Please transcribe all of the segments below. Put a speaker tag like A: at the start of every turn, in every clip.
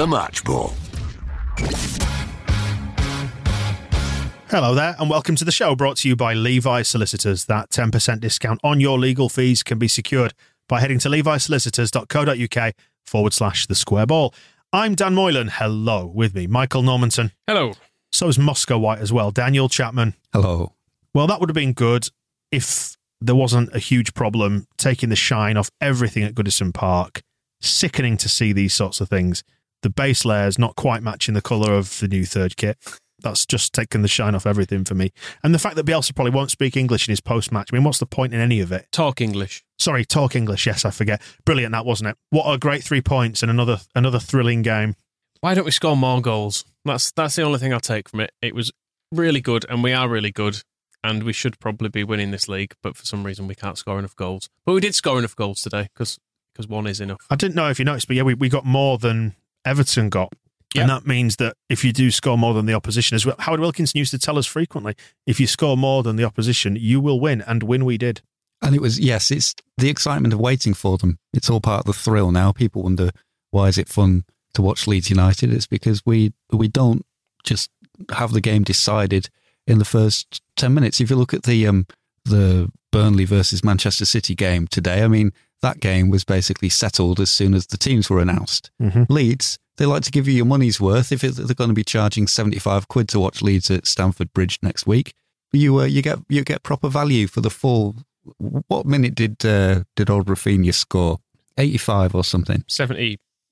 A: The Match Ball.
B: Hello there, and welcome to the show brought to you by Levi Solicitors. That 10% discount on your legal fees can be secured by heading to levisolicitors.co.uk forward slash the square ball. I'm Dan Moylan. Hello, with me, Michael Normanton.
C: Hello.
B: So is Moscow White as well. Daniel Chapman.
D: Hello.
B: Well, that would have been good if there wasn't a huge problem taking the shine off everything at Goodison Park. Sickening to see these sorts of things. The base layers not quite matching the colour of the new third kit. That's just taken the shine off everything for me. And the fact that Bielsa probably won't speak English in his post match. I mean, what's the point in any of it?
C: Talk English.
B: Sorry, talk English. Yes, I forget. Brilliant, that wasn't it? What a great three points and another another thrilling game.
C: Why don't we score more goals? That's that's the only thing I'll take from it. It was really good, and we are really good, and we should probably be winning this league. But for some reason, we can't score enough goals. But we did score enough goals today because because one is enough.
B: I didn't know if you noticed, but yeah, we, we got more than Everton got.
C: Yep.
B: And that means that if you do score more than the opposition, as well, Howard Wilkinson used to tell us frequently, if you score more than the opposition, you will win. And win we did.
D: And it was, yes, it's the excitement of waiting for them. It's all part of the thrill now. People wonder why is it fun to watch Leeds United? It's because we we don't just have the game decided in the first 10 minutes. If you look at the um the Burnley versus Manchester City game today, I mean, that game was basically settled as soon as the teams were announced.
B: Mm-hmm.
D: Leeds, they like to give you your money's worth. If it, they're going to be charging 75 quid to watch Leeds at Stamford Bridge next week, you uh, you get you get proper value for the full. What minute did uh, did old Raphinha score? 85 or something.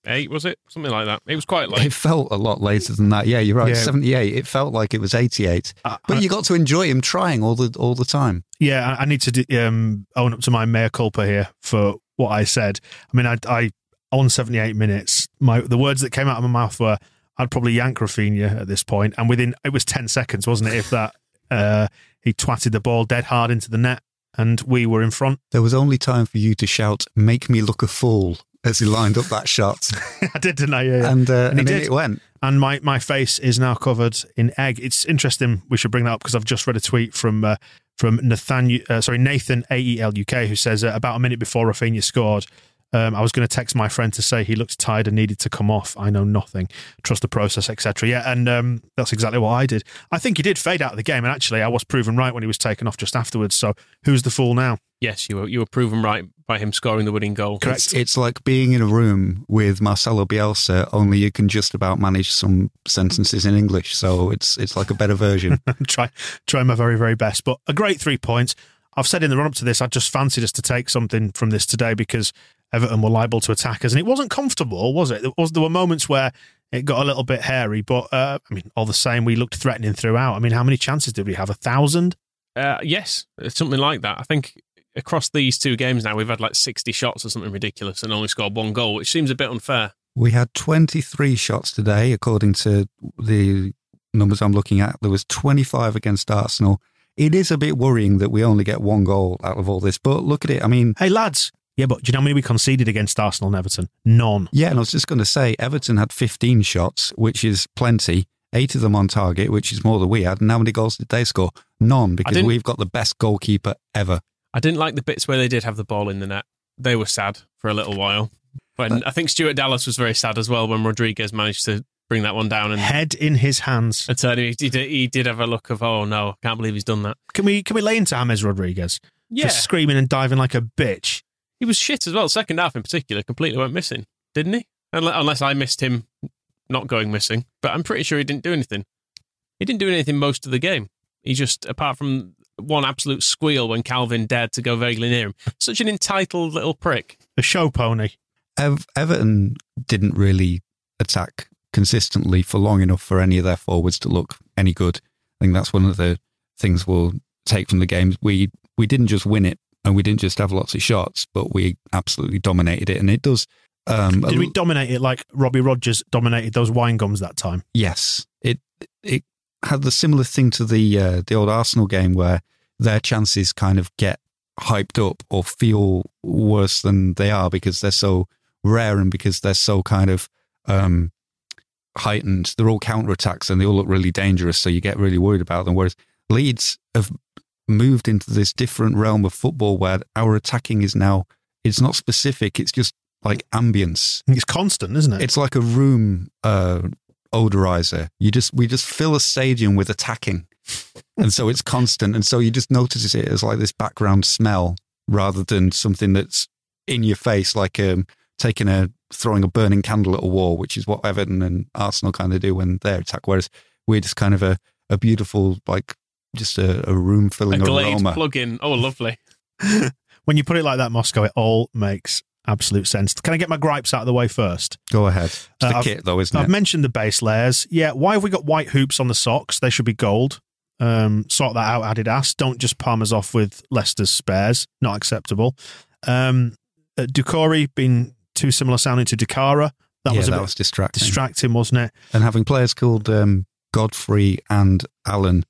C: Seventy-eight was it? Something like that. It was quite late.
D: It felt a lot later than that. Yeah, you're right.
B: Yeah.
D: 78. It felt like it was 88.
B: I-
D: but
B: I-
D: you got to enjoy him trying all the all the time.
B: Yeah, I I need to do- um, own up to my mea culpa here for what I said. I mean, I, I on 78 minutes, my the words that came out of my mouth were, I'd probably yank Raphinha at this point, and within it was 10 seconds, wasn't it? If that uh, he twatted the ball dead hard into the net, and we were in front.
D: There was only time for you to shout, "Make me look a fool." As he lined up that shot,
B: I did, didn't I? Yeah, yeah.
D: and, uh,
B: And he
D: and it went.
B: and my, my face is now covered in egg. It's interesting. We should bring that up because I've just read a tweet from uh, from Nathan, uh, sorry Nathan A E L U K, who says uh, about a minute before Raphinha scored, um, I was going to text my friend to say he looked tired and needed to come off. I know nothing. Trust the process, etc. Yeah, and um, that's exactly what I did. I think he did fade out of the game, and actually, I was proven right when he was taken off just afterwards. So who's the fool now?
C: Yes, you were you were proven right by him scoring the winning goal.
B: Correct.
D: It's, it's like being in a room with Marcelo Bielsa, only you can just about manage some sentences in English. So it's it's like a better version.
B: try try my very very best. But a great three points. I've said in the run up to this, I just fancied us to take something from this today because Everton were liable to attack us, and it wasn't comfortable, was it? There was there were moments where it got a little bit hairy, but uh, I mean, all the same, we looked threatening throughout. I mean, how many chances did we have? A thousand?
C: Uh, yes, something like that. I think across these two games now, we've had like sixty shots or something ridiculous and only scored one goal, which seems a bit unfair.
D: we had 23 shots today, according to the numbers I'm looking at. There was 25 against Arsenal. It is a bit worrying that we only get one goal out of all this. But look at it. I mean,
B: Hey lads, yeah, but do you know how many we conceded against Arsenal and Everton? None.
D: yeah, and I was just going to say Everton had 15 shots, which is plenty. Eight of them on target, which is more than we had. And how many goals did they score? None, because we've got the best goalkeeper ever.
C: I didn't like the bits where they did have the ball in the net. They were sad for a little while. But I think Stuart Dallas was very sad as well when Rodriguez managed to bring that one down and
B: Head in his hands.
C: and turn. He did, he did have a look of, oh no, can't believe he's done that.
B: Can we can we lay into James Rodriguez
C: Yeah.
B: for screaming and diving like a bitch?
C: He was shit as well. Second half in particular, completely went missing, didn't he? Unless I missed him not going missing, but I'm pretty sure he didn't do anything. He didn't do anything most of the game. He just, apart from one absolute squeal when Kalvin dared to go vaguely near him, such an entitled little prick.
B: A show pony.
D: Ev- Everton didn't really attack consistently for long enough for any of their forwards to look any good. I think that's one of the things we'll take from the game. We we didn't just win it and we didn't just have lots of shots, but we absolutely dominated it. And it does. Um,
B: Did we dominate it like Robbie Rogers dominated those wine gums that time?
D: Yes, it it had the similar thing to the uh, the old Arsenal game where their chances kind of get hyped up or feel worse than they are because they're so rare and because they're so kind of um, heightened. They're all counter attacks and they all look really dangerous, so you get really worried about them. Whereas Leeds have moved into this different realm of football where our attacking is now it's not specific; it's just like ambience.
B: It's constant, isn't it?
D: It's like a room uh, odorizer. You just we just fill a stadium with attacking, and so it's constant, and so you just notice it as like this background smell rather than something that's in your face, like um, taking a throwing a burning candle at a wall, which is what Everton and Arsenal kind of do when they attack. Whereas we're just kind of a, a beautiful like just a, a room
C: A
D: filling
C: Glade
D: aroma.
C: plug-in. Oh, lovely.
B: when you put it like that, Moscow, it all makes absolute sense. Can I get my gripes out of the way first?
D: Go ahead. It's the
B: Uh, I've-
D: kit though, isn't
B: I've
D: it?
B: mentioned the base layers. Yeah, why have we got white hoops on the socks? They should be gold. Um, sort that out, Added Adidas. Don't just palm us off with Leicester's spares. Not acceptable. Um, uh, Doucouré being too similar sounding to Dacourt. That
D: yeah,
B: was a
D: that
B: bit
D: was distracting.
B: distracting, wasn't it?
D: and having players called um, Godfrey and Allen,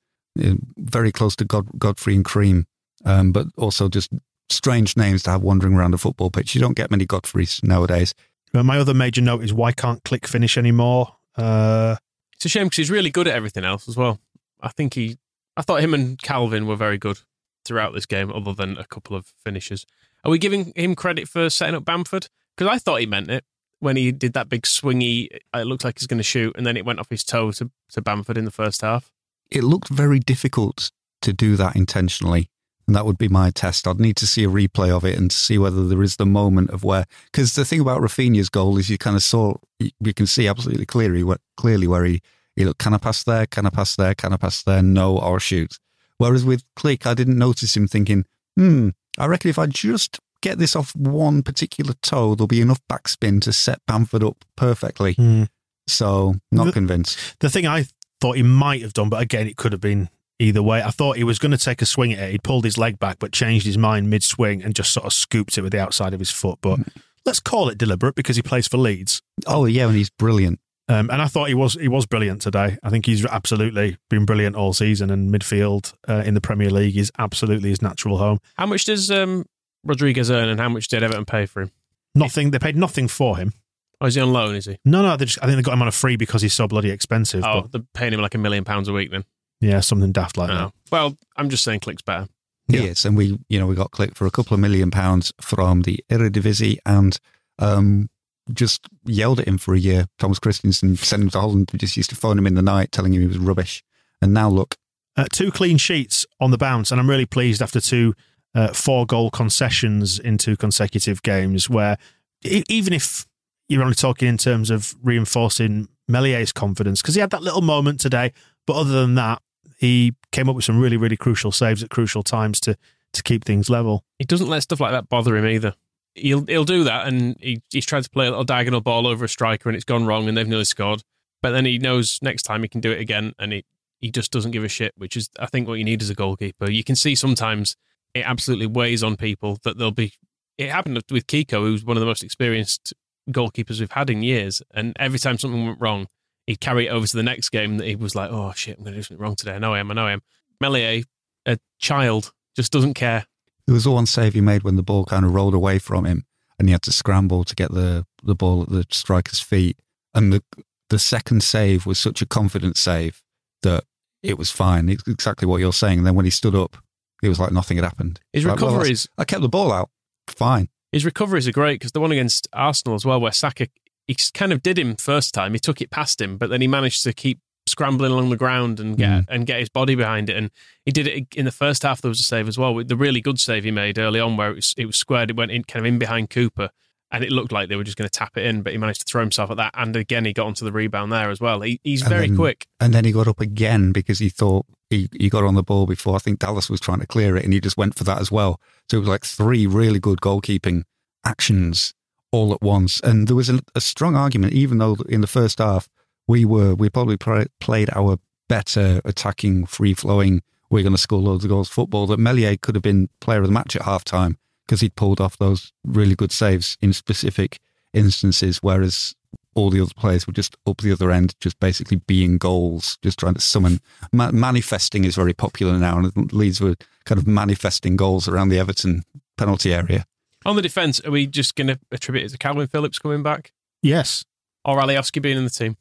D: very close to God, Godfrey and Cream, um, but also just strange names to have wandering around a football pitch. You don't get many Godfreys nowadays.
B: But my other major note is why can't Klich finish anymore? Uh,
C: It's a shame because he's really good at everything else as well. I think he, I thought him and Kalvin were very good throughout this game, other than a couple of finishes. Are we giving him credit for setting up Bamford? Because I thought he meant it when he did that big swingy. It looked like he's going to shoot, and then it went off his toe to, to Bamford in the first half.
D: It looked very difficult to do that intentionally. And that would be my test. I'd need to see a replay of it and see whether there is the moment of where. Because the thing about Raphinha's goal is you kind of saw, you can see absolutely clearly where, clearly where he, he looked, can I pass there? Can I pass there? Can I pass there? No, or shoot. Whereas with Klich, I didn't notice him thinking, hmm, I reckon if I just get this off one particular toe, there'll be enough backspin to set Bamford up perfectly.
B: Hmm.
D: So, not
B: The-
D: convinced.
B: the thing I thought he might have done, but again, it could have been either way. I thought he was going to take a swing at it. He'd pulled his leg back, but changed his mind mid swing and just sort of scooped it with the outside of his foot. But let's call it deliberate because he plays for Leeds.
D: Oh, yeah, and he's brilliant.
B: Um, and I thought he was he was brilliant today. I think he's absolutely been brilliant all season. And midfield uh, in the Premier League is absolutely his natural home.
C: How much does um, Rodriguez earn, and how much did Everton pay for him?
B: Nothing. They paid nothing for him.
C: Oh, is he on loan? Is he?
B: No, no. They just, I think they got him on a free because he's so bloody expensive.
C: Oh,
B: But
C: they're paying him like a million pounds a week then.
B: yeah, something daft like
C: Oh.
B: that.
C: Well, I'm just saying, Klich's better.
D: He
B: Yeah.
D: is, and we, you know, we got clicked for a couple of million pounds from the Eredivisie, and um, just yelled at him for a year. Thomas Christiansen sent him to Holland. We just used to phone him in the night, telling him he was rubbish. And now look,
B: Uh, two clean sheets on the bounce, and I'm really pleased after two uh, four goal concessions in two consecutive games. Where e- even if you're only talking in terms of reinforcing Meslier's confidence, because he had that little moment today, but other than that, he came up with some really really crucial saves at crucial times to to keep things level.
C: He doesn't let stuff like that bother him either. He'll he'll do that, and he, he's tried to play a little diagonal ball over a striker, and it's gone wrong, and they've nearly scored. But then he knows next time he can do it again, and he he just doesn't give a shit, which is I think what you need as a goalkeeper. You can see sometimes it absolutely weighs on people that they'll be. It happened with Kiko, who's one of the most experienced goalkeepers we've had in years, and every time something went wrong, he'd carry it over to the next game. That he was like, "Oh shit, I'm going to do something wrong today. I know I am. I know I am." Meslier, a child, just doesn't care.
D: there was one save he made when the ball kind of rolled away from him, and he had to scramble to get the, the ball at the striker's feet. And the the second save was such a confident save that it was fine. It's exactly what you're saying. And then when he stood up, it was like nothing had happened.
C: His
D: Like, well,
C: recoveries-
D: I kept the ball out. Fine.
C: His recoveries are great because the one against Arsenal as well, where Saka he kind of did him first time. He took it past him, but then he managed to keep scrambling along the ground and get mm. and get his body behind it. And he did it in the first half. There was a save as well. with The really good save he made early on, where it was, it was squared. It went in kind of in behind Cooper, and it looked like they were just going to tap it in. But he managed to throw himself at that, and again he got onto the rebound there as well. He, he's
D: And
C: very
D: then-
C: quick.
D: And then he got up again because he thought he, he got on the ball before I think Dallas was trying to clear it and he just went for that as well. So it was like three really good goalkeeping actions all at once. And there was a, a strong argument, even though in the first half we were, we probably pla- played our better attacking, free flowing, we're going to score loads of goals football, that Meslier could have been player of the match at half time because he'd pulled off those really good saves in specific instances, whereas all the other players were just up the other end, just basically being goals, just trying to summon. Ma- manifesting is very popular now, and Leeds were kind of manifesting goals around the Everton penalty area.
C: On the defence, are we just going to attribute it to Kalvin Phillips coming back
B: Yes,
C: or Alioski being in the team?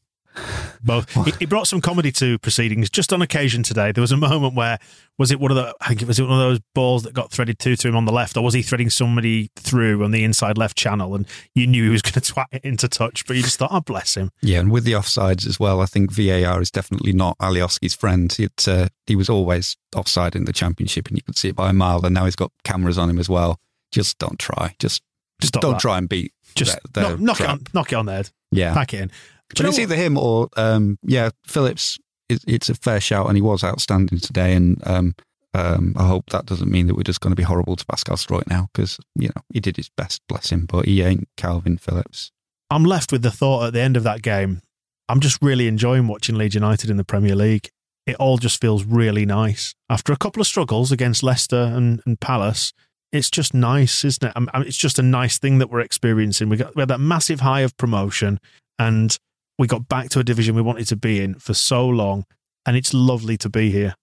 B: Both. He, he brought some comedy to proceedings. Just on occasion today, there was a moment where was it one of the I think it was one of those balls that got threaded to to him on the left, or was he threading somebody through on the inside left channel, and you knew he was going to twat it into touch, but you just thought, oh bless him.
D: Yeah, and with the offsides as well, I think VAR is definitely not Alioski's friend. It, uh, he was always offside in the championship, and you could see it by a mile. And now he's got cameras on him as well. Just don't try. Just just don't
B: that.
D: try and beat.
B: Just
D: their- their
B: knock, knock it on, knock it on there.
D: Yeah,
B: pack it in.
D: But it's either him or um, yeah, Phillips. It, it's a fair shout, and he was outstanding today. And um, um, I hope that doesn't mean that we're just going to be horrible to Pascal Struijk now, because you know he did his best, bless him. But he ain't Kalvin Phillips.
B: I'm left with the thought at the end of that game. I'm just really enjoying watching Leeds United in the Premier League. It all just feels really nice. After a couple of struggles against Leicester and, and Palace, it's just nice, isn't it? I mean, it's just a nice thing that we're experiencing. We got we had that massive high of promotion, and we got back to a division we wanted to be in for so long, and it's lovely to be here.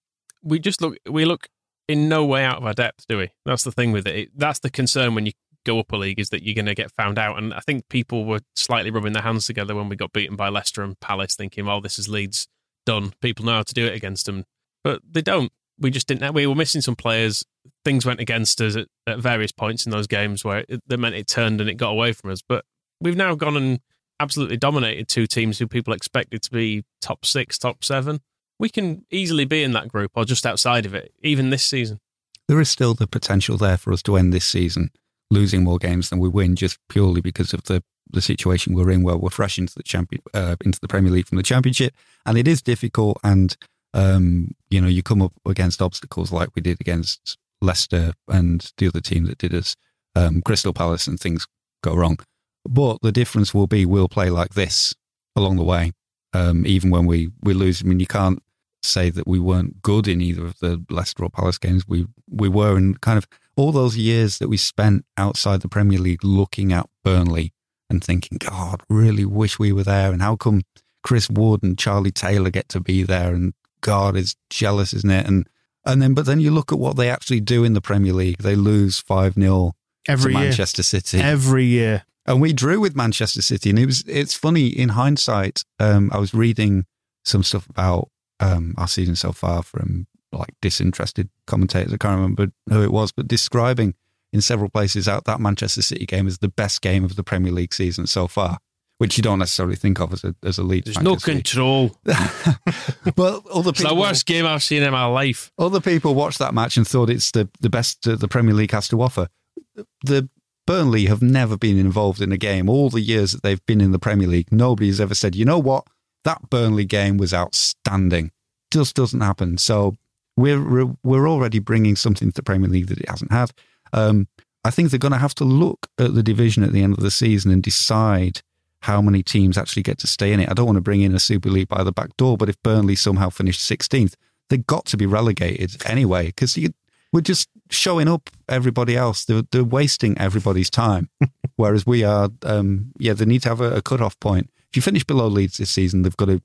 C: we just look we look in no way out of our depth, do we? That's the thing with it. It- That's the concern when you go up a league is that you're going to get found out. And I think people were slightly rubbing their hands together when we got beaten by Leicester and Palace, thinking, "Oh, this is Leeds done." People know how to do it against them, but they don't. We just didn't. We were missing some players. Things went against us at, at various points in those games where it, that meant it turned and it got away from us. But we've now gone and absolutely dominated two teams who people expected to be top six, top seven. We can easily be in that group or just outside of it, even this season.
D: There is still the potential there for us to end this season losing more games than we win, just purely because of the the situation we're in, where we're fresh into the champion uh, into the Premier League from the Championship, and it is difficult. And um, you know, you come up against obstacles like we did against Leicester and the other team that did us, um, Crystal Palace, and things go wrong. But the difference will be we'll play like this along the way, um, even when we we lose. I mean, you can't say that we weren't good in either of the Leicester or Palace games. We we were, and kind of all those years that we spent outside the Premier League looking at Burnley and thinking, God, really wish we were there. And how come Chris Wood and Charlie Taylor get to be there? And God is jealous, isn't it? And and then, but then you look at what they actually do in the Premier League. They lose five 0
B: Every
D: to
B: year.
D: Manchester City
B: Every year.
D: And we drew with Manchester City, and it was it's funny in hindsight. Um, I was reading some stuff about um, our season so far from like disinterested commentators. I can't remember who it was, but describing in several places out that Manchester City game as the best game of the Premier League season so far, which you don't necessarily think of as a as a lead.
C: There's no control.
D: But other
C: It's the worst game I've seen in my life.
D: other people watched that match and thought it's the, the best the Premier League has to offer. The Burnley have never been involved in a game. All the years that they've been in the Premier League, nobody has ever said, you know what, that Burnley game was outstanding. Just doesn't happen. So we're we're already bringing something to the Premier League that it hasn't had. Um, I think they're going to have to look at the division at the end of the season and decide how many teams actually get to stay in it. I don't want to bring in a Super League by the back door, but if Burnley somehow finished 16th, they've got to be relegated anyway because we're just showing up everybody else. They're, they're wasting everybody's time. Whereas we are, um, yeah, they need to have a, a cut-off point. If you finish below Leeds this season, they've got to,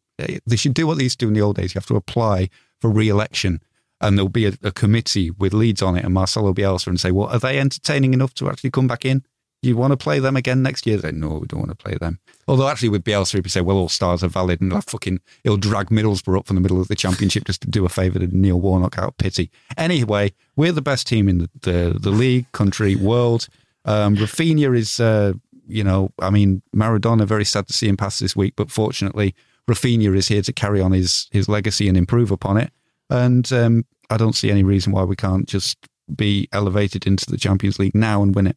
D: they should do what they used to do in the old days. You have to apply for re-election and there'll be a, a committee with Leeds on it and Marcelo Bielsa and say, well, are they entertaining enough to actually come back in? You want to play them again next year? No, we don't want to play them. Although actually with Bielsa, he'd say, well, all stars are valid, and like fucking, he'll drag Middlesbrough up from the middle of the championship just to do a favour to Neil Warnock out of pity. Anyway, we're the best team in the the, the league, country, world. Um, Raphinha is, uh, you know, I mean, Maradona. Very sad to see him pass this week, but fortunately, Raphinha is here to carry on his his legacy and improve upon it. And um, I don't see any reason why we can't just be elevated into the Champions League now and win it.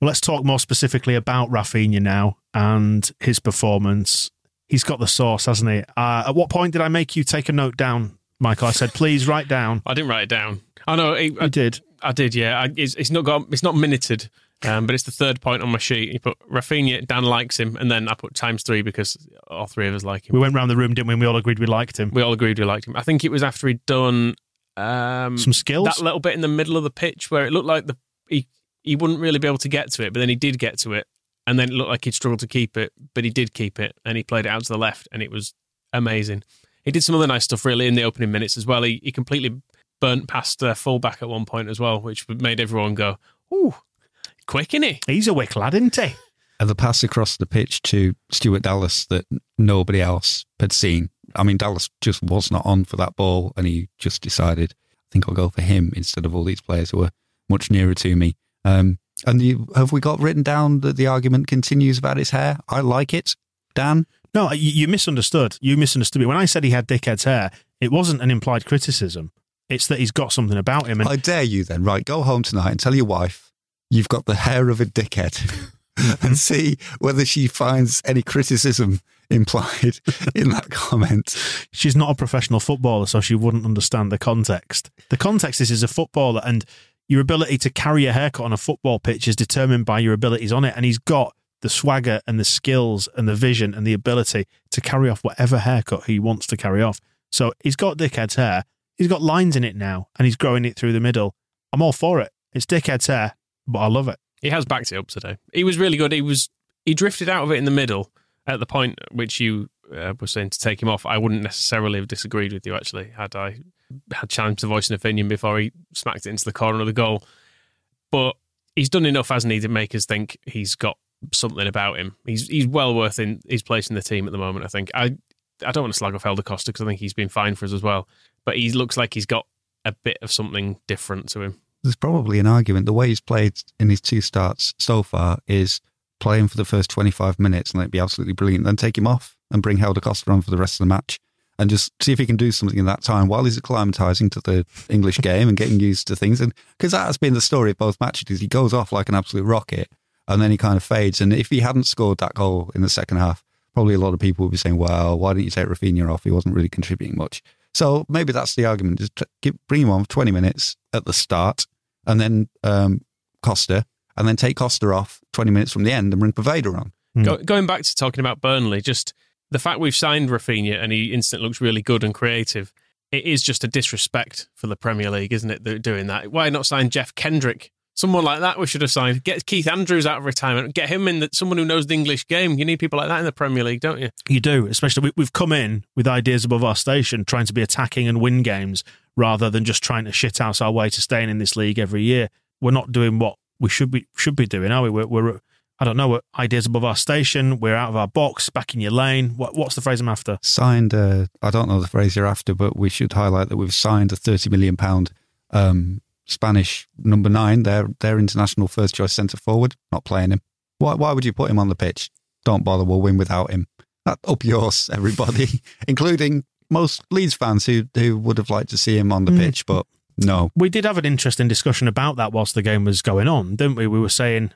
B: Well, let's talk more specifically about Raphinha now and his performance. He's got the sauce, hasn't he? Uh, at what point did I make you take a note down, Michael? I said, please write down.
C: I didn't write it down. I know it,
B: You did.
C: I did, yeah. I, it's, it's not got it's not minuted, um, but it's the third point on my sheet. You put Raphinha, Dan likes him, and then I put times three because all three of us like him.
B: We went round the room, didn't we? And we all agreed we liked him.
C: We all agreed we liked him. I think it was after he'd done um,
B: Some skills?
C: That little bit in the middle of the pitch where it looked like the he he wouldn't really be able to get to it, but then he did get to it, and then it looked like he'd struggled to keep it, but he did keep it, and he played it out to the left, and it was amazing. He did some other nice stuff really in the opening minutes as well. He he completely burnt past uh, fullback at one point as well, which made everyone go, "Ooh, quick, isn't he?"
B: He's a wick lad, isn't he?
D: And the pass across the pitch to Stuart Dallas that nobody else had seen. I mean, Dallas just was not on for that ball, and he just decided, I think I'll go for him instead of all these players who were much nearer to me. Um, and you, have we got written down that the argument continues about his hair? I like it. Dan?
B: No, you, you misunderstood. You misunderstood me. When I said he had dickhead's hair, it wasn't an implied criticism. It's that he's got something about him. And
D: I dare you then, right? Go home tonight and tell your wife you've got the hair of a dickhead and see whether she finds any criticism implied in that comment.
B: she's not a professional footballer, so she wouldn't understand the context. The context is he's a footballer, and your ability to carry a haircut on a football pitch is determined by your abilities on it. And he's got the swagger and the skills and the vision and the ability to carry off whatever haircut he wants to carry off. So he's got dickhead's hair. He's got lines in it now, and he's growing it through the middle. I'm all for it. It's dickhead's hair, but I love it.
C: He has backed it up today. He was really good. He was he drifted out of it in the middle at the point which you uh, were saying to take him off. I wouldn't necessarily have disagreed with you actually had I had chance to voice an opinion before he smacked it into the corner of the goal. But he's done enough, hasn't he, to make us think he's got something about him. He's he's well worth in his place in the team at the moment. I think I I don't want to slag off Helder Costa because I think he's been fine for us as well. But he looks like he's got a bit of something different to him.
D: There's probably an argument. The way he's played in his two starts so far is play him for the first 25 minutes and it'd be absolutely brilliant. Then take him off and bring Helder Costa on for the rest of the match and just see if he can do something in that time while he's acclimatizing to the English game and getting used to things. And because that has been the story of both matches, he goes off like an absolute rocket and then he kind of fades. And if he hadn't scored that goal in the second half, probably a lot of people would be saying, well, why didn't you take Raphinha off? He wasn't really contributing much. So maybe that's the argument. Just t- keep, bring him on for 20 minutes at the start and then um, Costa and then take Costa off 20 minutes from the end and bring Poveda on.
C: Go, going back to talking about Burnley, just the fact we've signed Raphinha and he instantly looks really good and creative. it is just a disrespect for the Premier League, isn't it? Doing that. Why not sign Jeff Hendrick? Someone like that we should have signed. Get Keith Andrews out of retirement. Get him in. That someone who knows the English game. You need people like that in the Premier League, don't you?
B: You do, especially we, we've come in with ideas above our station, trying to be attacking and win games rather than just trying to shit house our way to staying in this league every year. We're not doing what we should be should be doing, are we? We're, we're I don't know, we're ideas above our station. We're out of our box, back in your lane. What, what's the phrase I'm after?
D: Signed, uh, I don't know the phrase you're after, but we should highlight that we've signed a 30 million pound um, Spanish number nine, their their international first choice centre forward. Not playing him. Why why would you put him on the pitch? Don't bother. We'll win without him. That up yours, everybody, including most Leeds fans who who would have liked to see him on the
B: Mm.
D: pitch, but no.
B: We did have an interesting discussion about that whilst the game was going on, didn't we? We were saying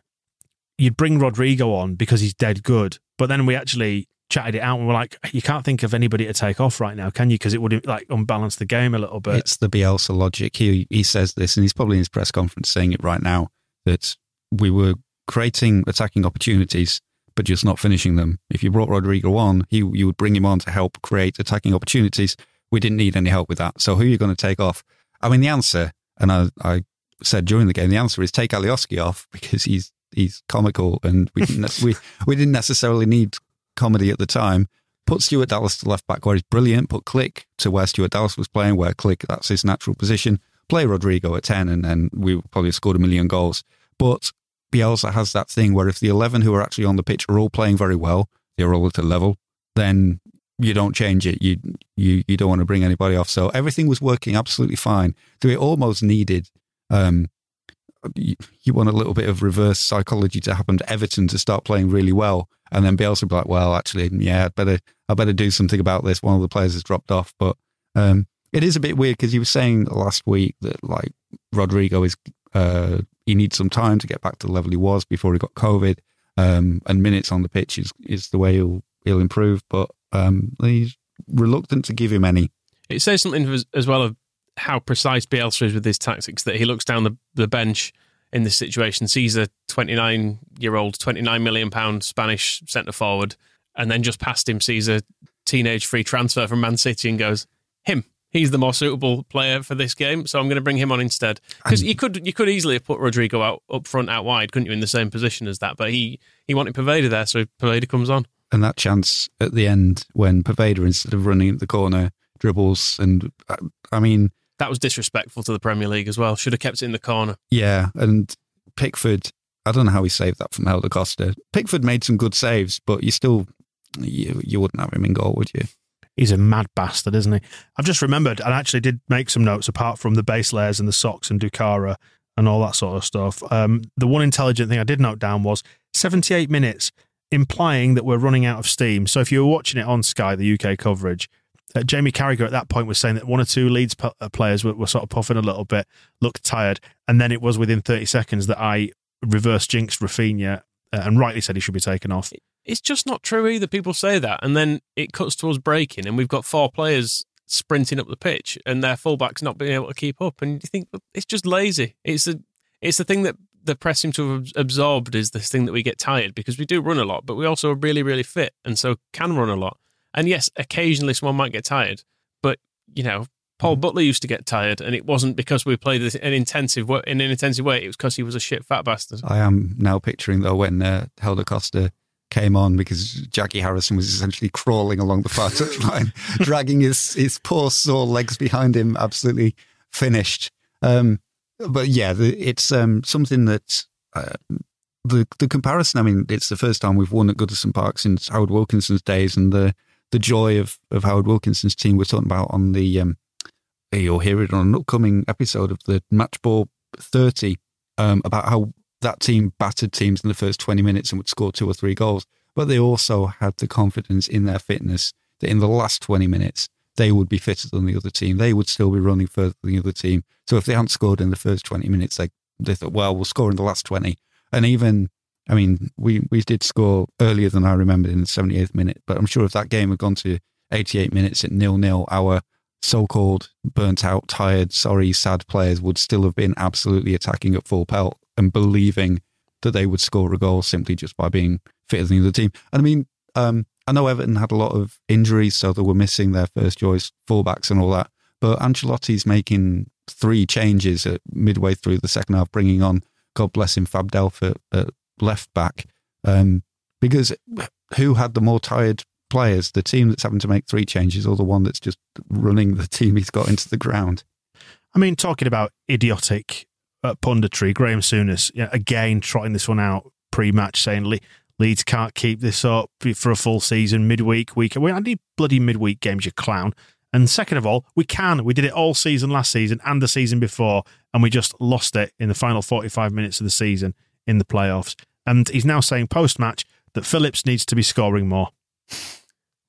B: you'd bring Rodrigo on because he's dead good, but then we actually chatted it out and we're like, you can't think of anybody to take off right now, can you? Because it would like unbalance the game a little bit.
D: It's the Bielsa logic. He he says this, and he's probably in his press conference saying it right now that we were creating attacking opportunities, but just not finishing them. If you brought Rodrigo on, he you would bring him on to help create attacking opportunities. We didn't need any help with that. So who are you going to take off? I mean, the answer, and I, I said during the game, the answer is take Alioski off because he's he's comical, and we didn't we we didn't necessarily need comedy at the time. Put Stuart Dallas to left back where he's brilliant. Put Klich to where Stuart Dallas was playing, where Klich that's his natural position. Play Rodrigo at ten, and then we probably scored a million goals. But Bielsa has that thing where if the eleven who are actually on the pitch are all playing very well, they're all at a level, then you don't change it. You you you don't want to bring anybody off. So everything was working absolutely fine. So it almost needed um, you, want a little bit of reverse psychology to happen to Everton to start playing really well, and then Bielsa be like, "Well, actually, yeah, I'd better I better do something about this." One of the players has dropped off, but um, it is a bit weird because you were saying last week that like Rodrigo is uh, he needs some time to get back to the level he was before he got COVID, um, and minutes on the pitch is is the way he'll he'll improve, but um, he's reluctant to give him any.
C: It says something as well of how precise Bielsa is with his tactics that he looks down the, the bench in this situation, sees a 29 year old, 29 million pound Spanish centre forward, and then just past him sees a teenage free transfer from Man City and goes, him. He's the more suitable player for this game, so I'm going to bring him on instead. Because you could you could easily have put Rodrigo out up front, out wide, couldn't you, in the same position as that? But he he wanted Poveda there, so Poveda comes on.
D: and that chance at the end when Poveda, instead of running at the corner, dribbles. And I mean,
C: That was disrespectful to the Premier League as well. Should have kept it in the corner.
D: yeah. And Pickford, I don't know how he saved that from Helder Costa. Pickford made some good saves, but you still, you, you wouldn't have him in goal, would you?
B: He's a mad bastard, isn't he? I've just remembered, and actually did make some notes apart from the base layers and the socks and Dukara and all that sort of stuff. Um, the one intelligent thing I did note down was 78 minutes, implying that we're running out of steam. So if you were watching it on Sky, the UK coverage, uh, Jamie Carragher at that point was saying that one or two Leeds pu- uh, players were, were sort of puffing a little bit, looked tired, and then it was within 30 seconds that I reverse jinxed Raphinha uh, and rightly said he should be taken off.
C: It's just not true either. People say that, and then it cuts towards breaking, and we've got four players sprinting up the pitch, and their fullbacks not being able to keep up. And you think "Well, it's just lazy. It's a, it's the thing that the press seem to have absorbed is this thing that we get tired because we do run a lot, but we also are really, really fit, and so can run a lot. And yes, occasionally someone might get tired, but you know. Paul Butler used to get tired, and it wasn't because we played this- an intensive in an intensive way. It was because he was a shit fat bastard.
D: I am now picturing though when uh, Helder Costa came on because Jackie Harrison was essentially crawling along the far touchline, dragging his his poor sore legs behind him, absolutely finished. Um, but yeah, the, it's um, something that uh, the the comparison. I mean, it's the first time we've won at Goodison Park since Howard Wilkinson's days, and the the joy of of Howard Wilkinson's team we're talking about on the um, you'll hear it on an upcoming episode of the Match Ball 30 um, about how that team battered teams in the first 20 minutes and would score two or three goals. But they also had the confidence in their fitness that in the last 20 minutes, they would be fitter than the other team. They would still be running further than the other team. So if they hadn't scored in the first 20 minutes, they, they thought, well, we'll score in the last 20. And even, I mean, we, we did score earlier than I remembered in the 78th minute, but I'm sure if that game had gone to 88 minutes at nil nil, our so-called burnt out, tired, sorry, sad players would still have been absolutely attacking at full pelt and believing that they would score a goal simply just by being fitter than the other team. And I mean, um, I know Everton had a lot of injuries, so they were missing their first choice fullbacks and all that. but Ancelotti's making three changes at midway through the second half, bringing on, God bless him, Fab Delph at, left back. Um, because who had the more tired players? The team that's having to make three changes or the one that's just running the team he's got into the ground?
B: I mean, talking about idiotic uh, punditry, Graham Souness, you know, again, trotting this one out pre match saying Le- Leeds can't keep this up for a full season, midweek, week. We need bloody midweek games, you clown. And second of all, we can. We did it all season last season and the season before, and we just lost it in the final 45 minutes of the season in the playoffs. And he's now saying post match that Phillips needs to be scoring more.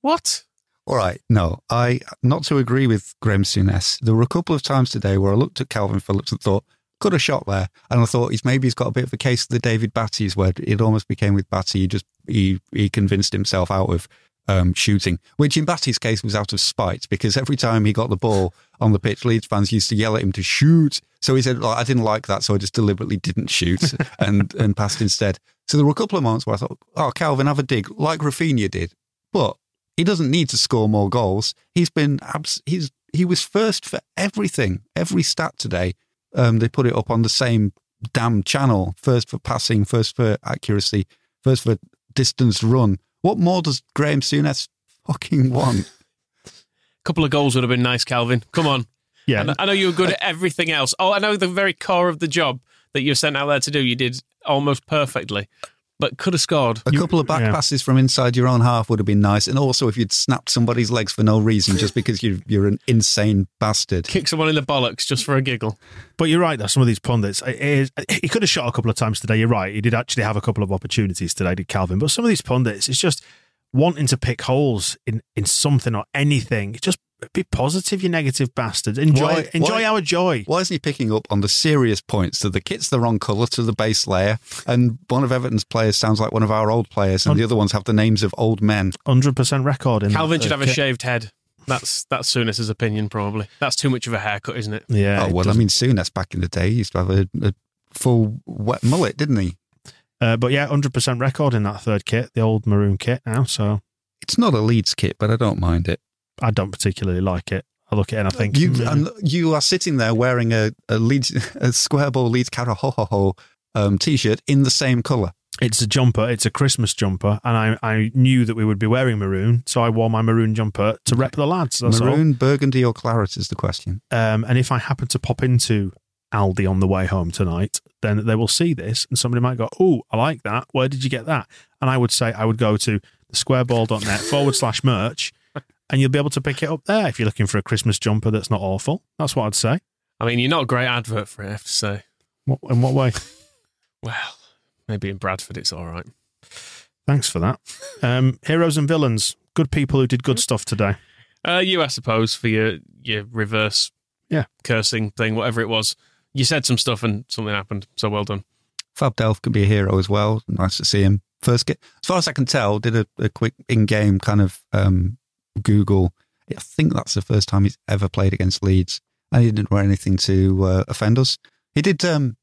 C: What?
D: All right. No, I not to agree with Graham Souness. There were a couple of times today where I looked at Kalvin Phillips and thought, could have shot there. And I thought he's maybe he's got a bit of a case of the David Batty's where it almost became with Batty, he just he he convinced himself out of um, shooting, which in Batty's case was out of spite because every time he got the ball on the pitch, Leeds fans used to yell at him to shoot. So he said, I didn't like that, so I just deliberately didn't shoot and and passed instead. So there were a couple of moments where I thought, oh, Kalvin, have a dig, like Raphinha did. But he doesn't need to score more goals. He's been abs- he's he was first for everything, every stat today. Um, they put it up on the same damn channel. First for passing, first for accuracy, first for distance run. What more does Graham Souness fucking want?
C: A couple of goals would have been nice, Kalvin. Come on.
B: Yeah.
C: I know, I know you were good uh, at everything else. Oh, I know the very core of the job that you're sent out there to do, you did almost perfectly but could have scored.
D: A couple of back yeah. passes from inside your own half would have been nice. And also, if you'd snapped somebody's legs for no reason, just because you, you're an insane bastard.
C: Kick someone in the bollocks just for a giggle.
B: But you're right, though. Some of these pundits, is, he could have shot a couple of times today. You're right. He did actually have a couple of opportunities today, did Kalvin. But some of these pundits, it's just wanting to pick holes in, in something or anything. Just be positive, you negative bastard. Enjoy why, enjoy why, our joy.
D: Why isn't he picking up on the serious points that the kit's the wrong colour to the base layer and one of Everton's players sounds like one of our old players and Un- the other ones have the names of old men?
B: 100% record. In
C: Kalvin should have a shaved head. That's that's Souness's opinion, probably. That's too much of a haircut, isn't it?
B: Yeah.
D: Oh, well, I mean, Souness back in the day used to have a, a full wet mullet, didn't he?
B: Uh, but yeah, 100% record in that third kit, the old maroon kit now. So
D: It's not a Leeds kit, but I don't mind it.
B: I don't particularly like it. I look at it and I think
D: you mm. and you are sitting there wearing a a, Leeds, a square ball Leeds ho ho ho um, t-shirt in the same colour.
B: It's a jumper. It's a Christmas jumper, and I, I knew that we would be wearing maroon, so I wore my maroon jumper to rep the lads.
D: maroon,
B: all.
D: burgundy, or claret is the question.
B: Um, and if I happen to pop into Aldi on the way home tonight, then they will see this, and somebody might go, "Oh, I like that. Where did you get that?" And I would say I would go to the squareball.net forward slash merch and you'll be able to pick it up there if you're looking for a Christmas jumper that's not awful. That's what I'd say.
C: I mean, you're not a great advert for it, I have to say.
B: What, in what way?
C: well, maybe in Bradford it's all right.
B: Thanks for that. Um, heroes and villains, good people who did good stuff today.
C: Uh, you, I suppose, for your your reverse
B: yeah
C: cursing thing, whatever it was. You said some stuff and something happened, so well done.
D: Fab Delph could be a hero as well. Nice to see him. First, get, as far as I can tell, did a, a quick in-game kind of um, Google. I think that's the first time he's ever played against Leeds, and he didn't wear anything to uh, offend us. He did. Um,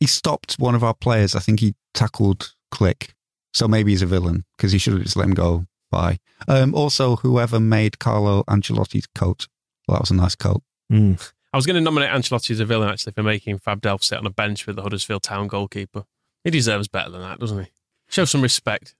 D: he stopped one of our players. I think he tackled Klich. so maybe he's a villain because he should have just let him go by. Um, also, whoever made Carlo Ancelotti's coat, well, that was a nice coat.
B: Mm.
C: I was going to nominate Ancelotti as a villain actually for making Fab Delph sit on a bench with the Huddersfield Town goalkeeper. He deserves better than that, doesn't he? Show some respect.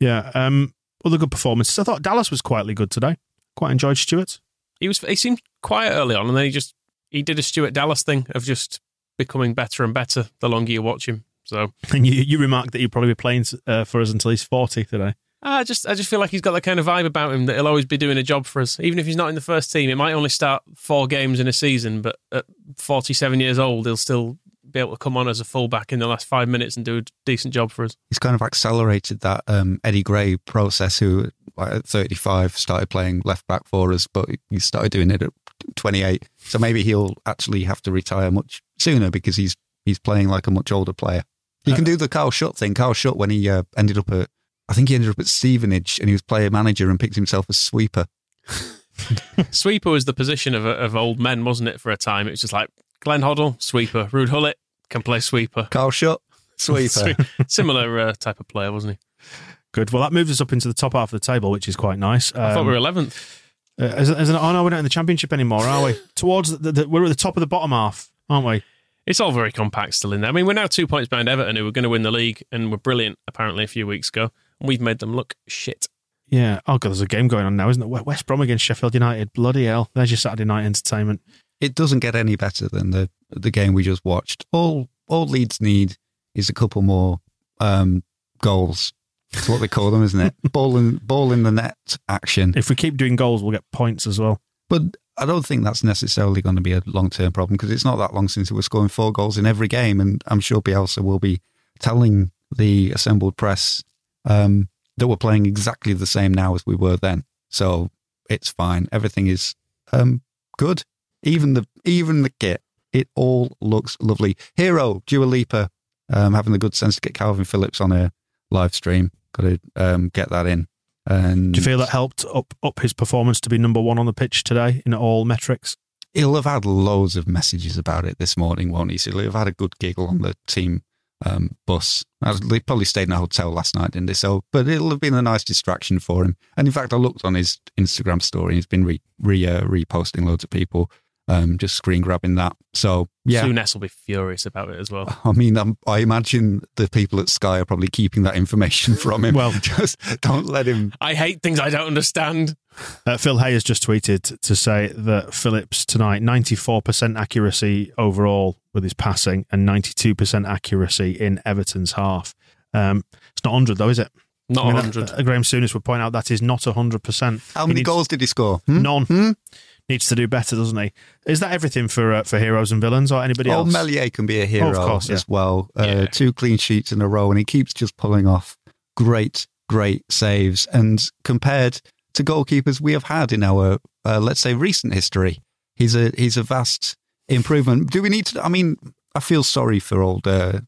B: Yeah. Um, other good performances. I thought Dallas was quietly good today. Quite enjoyed Stuart.
C: He was. He seemed quiet early on, and then he just he did a Stuart Dallas thing of just becoming better and better the longer you watch him. So,
B: and you, you remarked that he'd probably be playing uh, for us until he's forty today.
C: I just I just feel like he's got that kind of vibe about him that he'll always be doing a job for us, even if he's not in the first team. It might only start four games in a season, but at forty-seven years old, he'll still be able to come on as a fullback in the last five minutes and do a decent job for us.
D: He's kind of accelerated that um, Eddie Gray process, who at 35 started playing left back for us, but he started doing it at 28. So maybe he'll actually have to retire much sooner because he's he's playing like a much older player. He can uh, do the Carl Shutt thing. Carl Shutt, when he uh, ended up at, I think he ended up at Stevenage and he was player manager and picked himself a sweeper.
C: sweeper was the position of, of old men, wasn't it, for a time? It was just like Glenn Hoddle, sweeper. Ruud Gullit can play sweeper.
D: Carl Shutt, sweeper.
C: Similar uh, type of player, wasn't he?
B: Good. Well, that moves us up into the top half of the table, which is quite nice.
C: Um, I thought we were 11th.
B: Uh, as, as an, oh no, we're not in the championship anymore, are we? Towards the, the, we're at the top of the bottom half, aren't we?
C: It's all very compact still in there. I mean, we're now two points behind Everton, who were going to win the league and were brilliant apparently a few weeks ago. And we've made them look shit.
B: Yeah. Oh god, there's a game going on now, isn't it? West Brom against Sheffield United. Bloody hell! There's your Saturday night entertainment.
D: It doesn't get any better than the the game we just watched. All all Leeds need is a couple more um, goals. That's what they call them, isn't it? ball in ball in the net action.
B: If we keep doing goals, we'll get points as well.
D: But I don't think that's necessarily going to be a long term problem because it's not that long since we were scoring four goals in every game, and I'm sure Bielsa will be telling the assembled press um, that we're playing exactly the same now as we were then. So it's fine. Everything is um, good. Even the even the kit, it all looks lovely. Hero Dua Lipa um, having the good sense to get Kalvin Phillips on a live stream. Got to um, get that in. And
B: Do you feel that helped up up his performance to be number one on the pitch today in all metrics?
D: He'll have had loads of messages about it this morning, won't he? So he'll have had a good giggle on the team um, bus. They probably stayed in a hotel last night, didn't they? So, but it'll have been a nice distraction for him. And in fact, I looked on his Instagram story. He's been re, re uh, reposting loads of people um, just screen grabbing that. So yeah,
C: Souness will be furious about it as well.
D: I mean, I'm, i imagine the people at Sky are probably keeping that information from him.
B: well,
D: just don't let him.
C: I hate things I don't understand.
B: Uh, Phil Hay has just tweeted to say that Phillips tonight, 94% accuracy overall with his passing and 92% accuracy in Everton's half. Um, it's not 100 though, is it?
C: Not
B: I mean,
C: 100.
B: that- uh, Graham Souness would point out that is not 100%.
D: How many
B: needs-
D: goals did he score? Hmm?
B: None.
D: Hmm?
B: Needs to do better, doesn't he? Is that everything for uh, for heroes and villains or anybody
D: Oh,
B: else?
D: Meslier can be a hero
B: Oh, of course, yeah.
D: as well. Uh,
C: Yeah.
D: Two clean sheets in a row, and he keeps just pulling off great, great saves. And compared to goalkeepers we have had in our, uh, let's say, recent history, he's a he's a vast improvement. Do we need to? I mean, I feel sorry for old uh,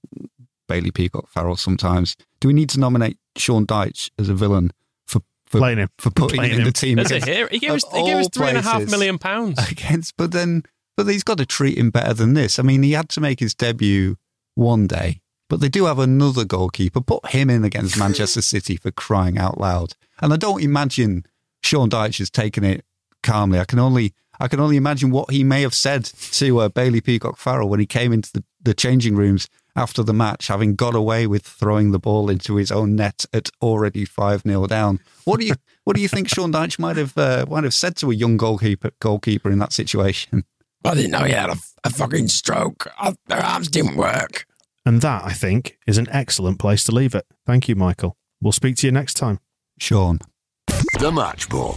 D: Bailey Peacock Farrell sometimes. Do we need to nominate Sean Dyche as a villain for for
B: Playing him.
D: for putting
B: Playing
D: him in the team?
C: As a
D: against-
C: hero, he gave us, he gave us
D: all
C: three and a half
D: places?
C: million pounds.
D: against, but then, but he's got to treat him better than this. I mean, he had to make his debut one day, but they do have another goalkeeper. Put him in against Manchester City for crying out loud. And I don't imagine Sean Dyche has taken it calmly. I can only, I can only imagine what he may have said to uh, Bailey Peacock Farrell when he came into the, the changing rooms after the match, having got away with throwing the ball into his own net at already five 0 down. What do you, what do you think Sean Dyche might have, uh, might have said to a young goalkeeper, goalkeeper in that situation?
A: I didn't know he had a, a fucking stroke. I, their arms didn't work.
B: And that, I think, is an excellent place to leave it. Thank you, Michael. We'll speak to you next time.
D: Sean.
A: The Match Ball.